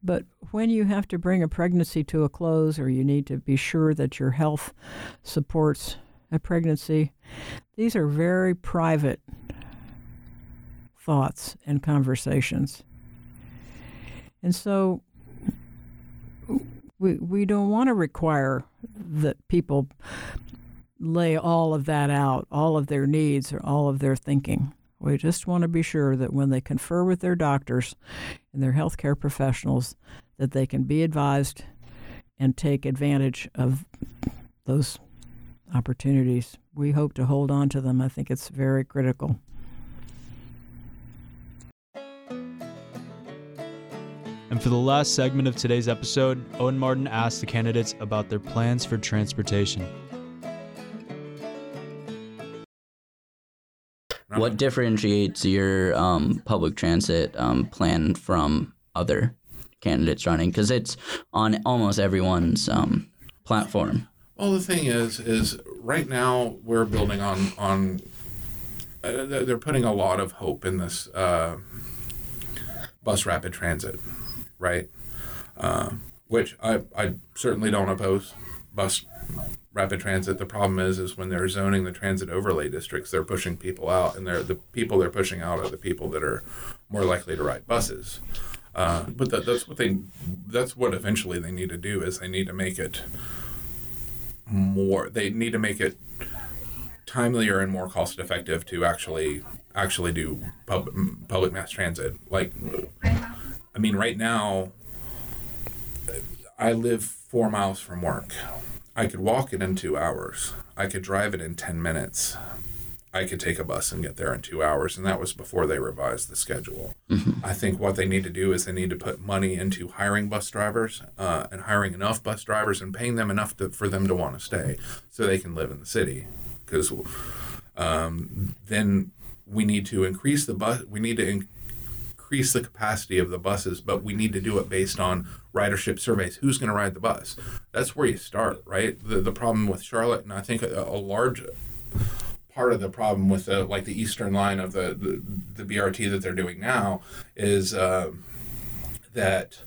But when you have to bring a pregnancy to a close or you need to be sure that your health supports a pregnancy, these are very private thoughts and conversations. And so we, we don't want to require that people lay all of that out, all of their needs or all of their thinking. We just want to be sure that when they confer with their doctors and their healthcare professionals, that they can be advised and take advantage of those opportunities. We hope to hold on to them. I think it's very critical. And for the last segment of today's episode, Owen Martin asked the candidates about their plans for transportation. What differentiates your um, public transit um, plan from other candidates running? Because it's on almost everyone's um, platform. Well, the thing is, is right now we're building on on. Uh, they're putting a lot of hope in this uh, bus rapid transit, right? Uh, which I, I certainly don't oppose bus rapid transit. The problem is, is when they're zoning the transit overlay districts, they're pushing people out, and they're the people they're pushing out are the people that are more likely to ride buses. Uh, but that, that's what they, that's what eventually they need to do is they need to make it more. They need to make it timelier and more cost effective to actually actually do public public mass transit. Like, mean, right now, I live four miles from work. I could walk it in two hours. I could drive it in 10 minutes. I could take a bus and get there in two hours. And that was before they revised the schedule. Mm-hmm. I think what they need to do is they need to put money into hiring bus drivers uh, and hiring enough bus drivers and paying them enough to, for them to want to stay so they can live in the city. Because um, then we need to increase the bus, we need to in- increase the capacity of the buses, but we need to do it based on ridership surveys. Who's going to ride the bus? That's where you start, right? The, the problem with Charlotte, and I think a, a large part of the problem with the like the eastern line of the the, the BRT that they're doing now is uh, that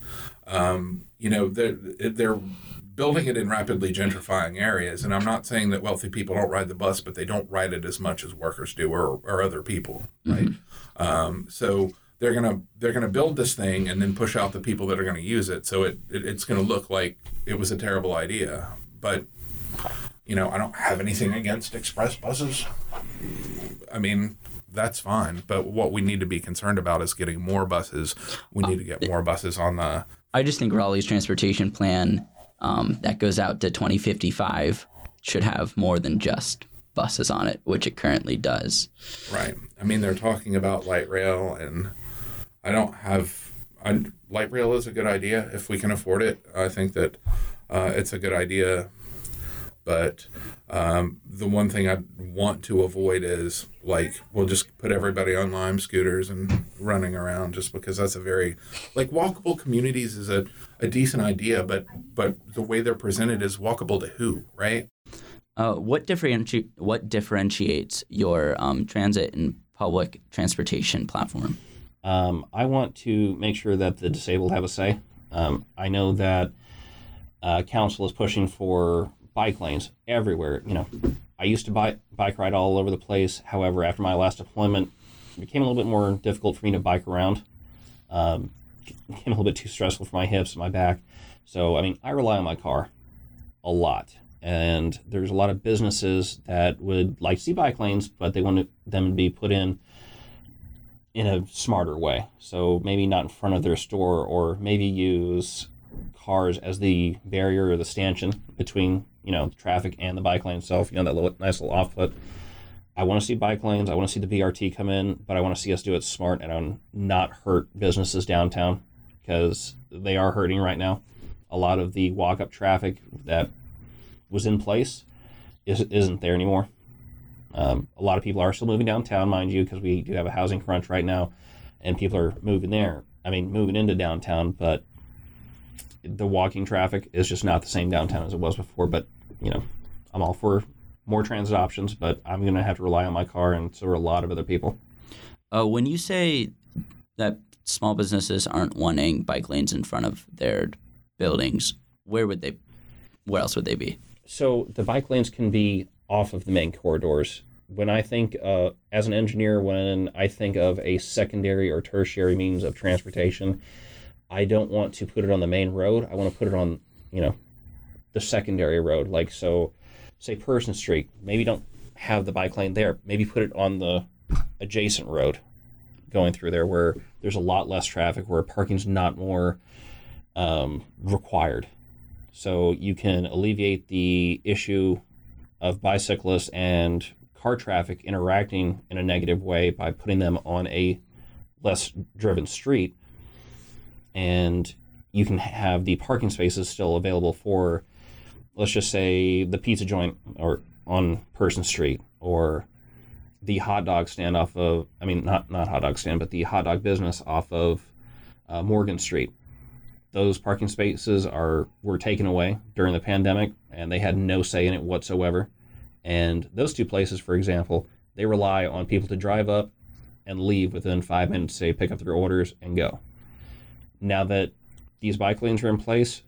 um, you know they're they're building it in rapidly gentrifying areas. And I'm not saying that wealthy people don't ride the bus, but they don't ride it as much as workers do or, or other people, right? Mm-hmm. Um, so they're gonna they're gonna build this thing and then push out the people that are gonna use it. So it, it it's gonna look like it was a terrible idea. But you know, I don't have anything against express buses. I mean, that's fine. But what we need to be concerned about is getting more buses. We need to get more buses on the. I just think Raleigh's transportation plan um, that goes out to 2055 should have more than just buses on it, which it currently does. Right. I mean, they're talking about light rail and I don't have. I, light rail is a good idea if we can afford it. I think that uh, it's a good idea. But um, the one thing I want to avoid is like we'll just put everybody on Lime scooters and running around just because that's a very like walkable communities is a, a decent idea, but but the way they're presented is walkable to who, right? Uh, what differenti- what differentiates your um, transit and public transportation platform? Um, I want to make sure that the disabled have a say. Um, I know that uh, council is pushing for bike lanes everywhere. You know, I used to bike bike ride all over the place. However, after my last deployment, it became a little bit more difficult for me to bike around. Um, became a little bit too stressful for my hips and my back. So, I mean, I rely on my car a lot. And there's a lot of businesses that would like to see bike lanes, but they want them to be put in in a smarter way. So maybe not in front of their store, or maybe use cars as the barrier or the stanchion between you know the traffic and the bike lane itself. You know that little, nice little off put. I want to see bike lanes. I want to see the BRT come in, but I want to see us do it smart and not hurt businesses downtown because they are hurting right now. A lot of the walk up traffic that was in place is, isn't there anymore. Um, a lot of people are still moving downtown, mind you, because we do have a housing crunch right now, and people are moving there. I mean, moving into downtown, but the walking traffic is just not the same downtown as it was before. But you know, I'm all for more transit options, but I'm going to have to rely on my car, and so are a lot of other people. Uh, when you say that small businesses aren't wanting bike lanes in front of their buildings, where would they? Where else would they be? So the bike lanes can be off of the main corridors. When I think, uh, as an engineer, when I think of a secondary or tertiary means of transportation, I don't want to put it on the main road. I want to put it on, you know, the secondary road. Like so, say Person Street. Maybe don't have the bike lane there. Maybe put it on the adjacent road going through there where there's a lot less traffic, where parking's not more um, required. So you can alleviate the issue of bicyclists and car traffic interacting in a negative way by putting them on a less driven street. And you can have the parking spaces still available for let's just say the pizza joint or on Person Street or the hot dog stand off of I mean not not hot dog stand but the hot dog business off of uh, Morgan Street. Those parking spaces are were taken away during the pandemic and they had no say in it whatsoever. And those two places, for example, they rely on people to drive up and leave within five minutes, say pick up their orders and go. Now that these bike lanes are in place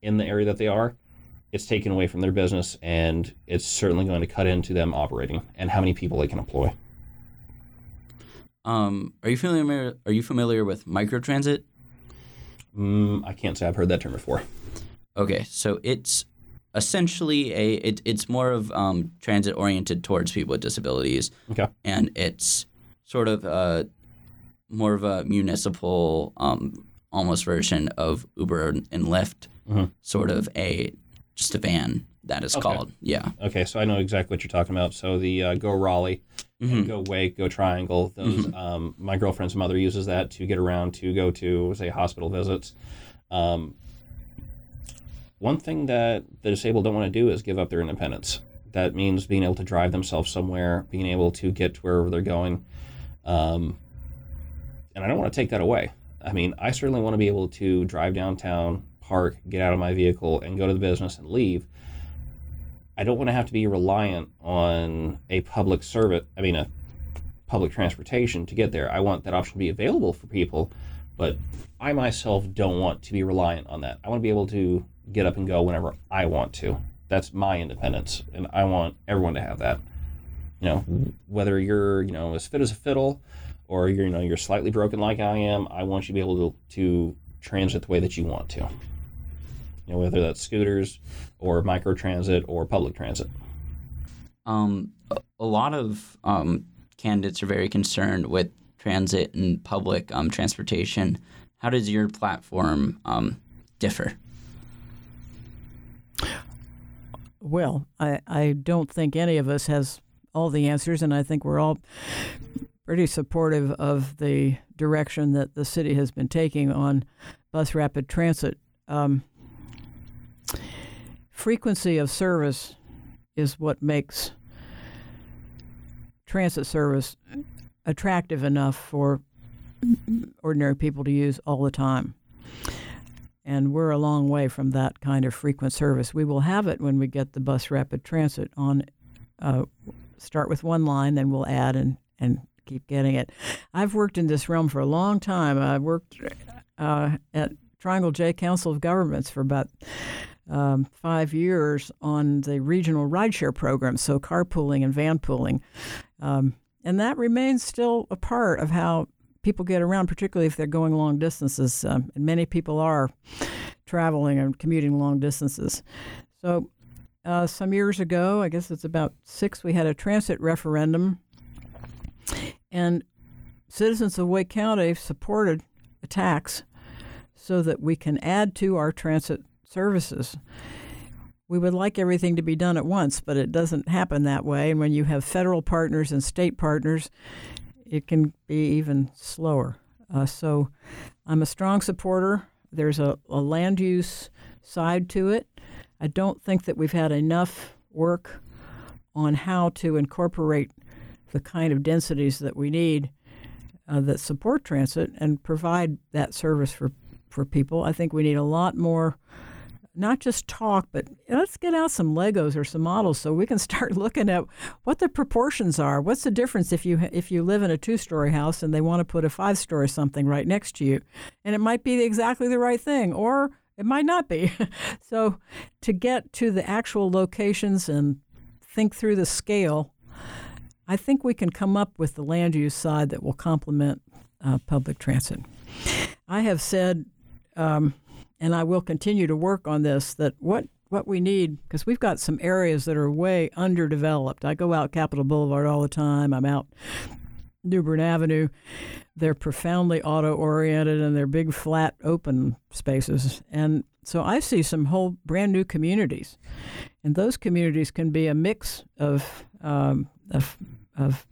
in the area that they are, it's taken away from their business and it's certainly going to cut into them operating and how many people they can employ. Um, are you familiar? Are you familiar with microtransit? Mm, I can't say I've heard that term before. Okay, so it's essentially a it, it's more of um, transit oriented towards people with disabilities. Okay, and it's sort of a more of a municipal um, almost version of Uber and Lyft, mm-hmm. sort of a just a van that is Okay. called. Yeah. okay, so I know exactly what you're talking about. So the uh, Go Raleigh, Mm-hmm. and Go Wake, Go Triangle. Those um, my girlfriend's mother uses that to get around to go to say hospital visits. Um, one thing that the disabled don't want to do is give up their independence. That means being able to drive themselves somewhere, being able to get to wherever they're going. Um, and I don't want to take that away. I mean, I certainly want to be able to drive downtown, park, get out of my vehicle, and go to the business and leave. I don't want to have to be reliant on a public service, I mean, a public transportation to get there. I want that option to be available for people, but I myself don't want to be reliant on that. I want to be able to get up and go whenever I want to. That's my independence, and I want everyone to have that. You know, whether you're, you know, as fit as a fiddle or you're, you know, you're slightly broken like I am, I want you to be able to, to transit the way that you want to. You know, whether that's scooters or microtransit or public transit. Um, a lot of um, candidates are very concerned with transit and public um, transportation. How does your platform um, differ? Well, I, I don't think any of us has all the answers, and I think we're all pretty supportive of the direction that the city has been taking on bus rapid transit. Um, frequency of service is what makes transit service attractive enough for ordinary people to use all the time. And we're a long way from that kind of frequent service. We will have it when we get the bus rapid transit on. Uh, start with one line, then we'll add and, and keep getting it. I've worked in this realm for a long time. I worked uh, at Triangle J Council of Governments for about um, five years on the regional rideshare program, so carpooling and van pooling. Um, and that remains still a part of how people get around, particularly if they're going long distances. Um, and many people are traveling and commuting long distances. So uh, some years ago, I guess it's about six, we had a transit referendum, and citizens of Wake County supported a tax so that we can add to our transit services. We would like everything to be done at once, but it doesn't happen that way. And when you have federal partners and state partners, it can be even slower. Uh, so I'm a strong supporter. There's a, a land use side to it. I don't think that we've had enough work on how to incorporate the kind of densities that we need uh, that support transit and provide that service for, for people. I think we need a lot more, not just talk, but let's get out some Legos or some models so we can start looking at what the proportions are. What's the difference if you if you live in a two-story house and they want to put a five-story something right next to you, and it might be exactly the right thing, or it might not be. so, to get to the actual locations and think through the scale, I think we can come up with the land use side that will complement uh, public transit. I have said, um, and I will continue to work on this, that what what we need because we've got some areas that are way underdeveloped. I go out Capitol Boulevard all the time. I'm out New Bern Avenue. They're profoundly auto oriented and they're big, flat, open spaces. And so I see some whole brand new communities. And those communities can be a mix of, um, of, of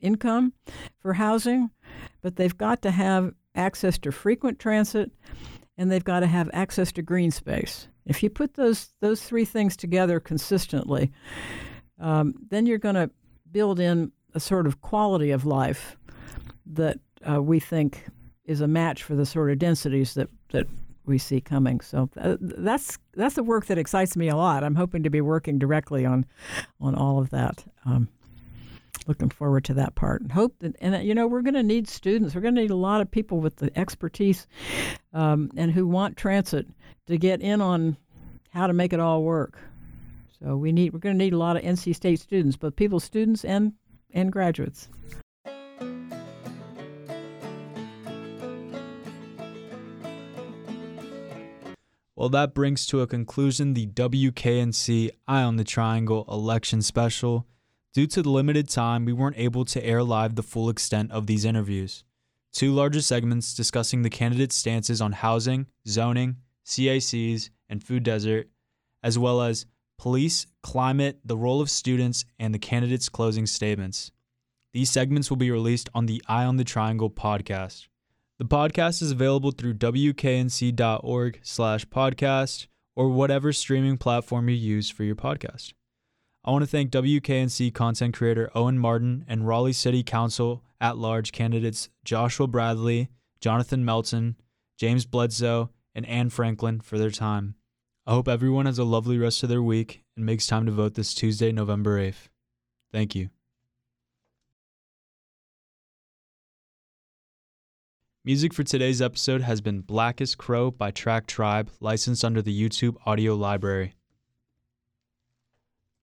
income for housing, but they've got to have access to frequent transit and they've got to have access to green space. If you put those, those three things together consistently, um, then you're going to build in a sort of quality of life that uh, we think is a match for the sort of densities that, that we see coming. So uh, that's that's the work that excites me a lot. I'm hoping to be working directly on on all of that. Um, looking forward to that part and hope that and you know we're going to need students. We're going to need a lot of people with the expertise um, and who want transit to get in on how to make it all work. So we need we're going to need a lot of NC State students, both people students and and graduates. Well, that brings to a conclusion the WKNC Eye on the Triangle election special. Due to the limited time, we weren't able to air live the full extent of these interviews. Two larger segments discussing the candidates' stances on housing, zoning, CACs, and food desert, as well as police, climate, the role of students, and the candidates' closing statements. These segments will be released on the Eye on the Triangle podcast. The podcast is available through wknc.org slash podcast or whatever streaming platform you use for your podcast. I want to thank WKNC content creator Owen Martin and Raleigh City Council at large candidates Joshua Bradley, Jonathan Melton, James Bledsoe, and Anne Franklin for their time. I hope everyone has a lovely rest of their week and makes time to vote this Tuesday, November 8th. Thank you. Music for today's episode has been Blackest Crow by Track Tribe, licensed under the YouTube Audio Library.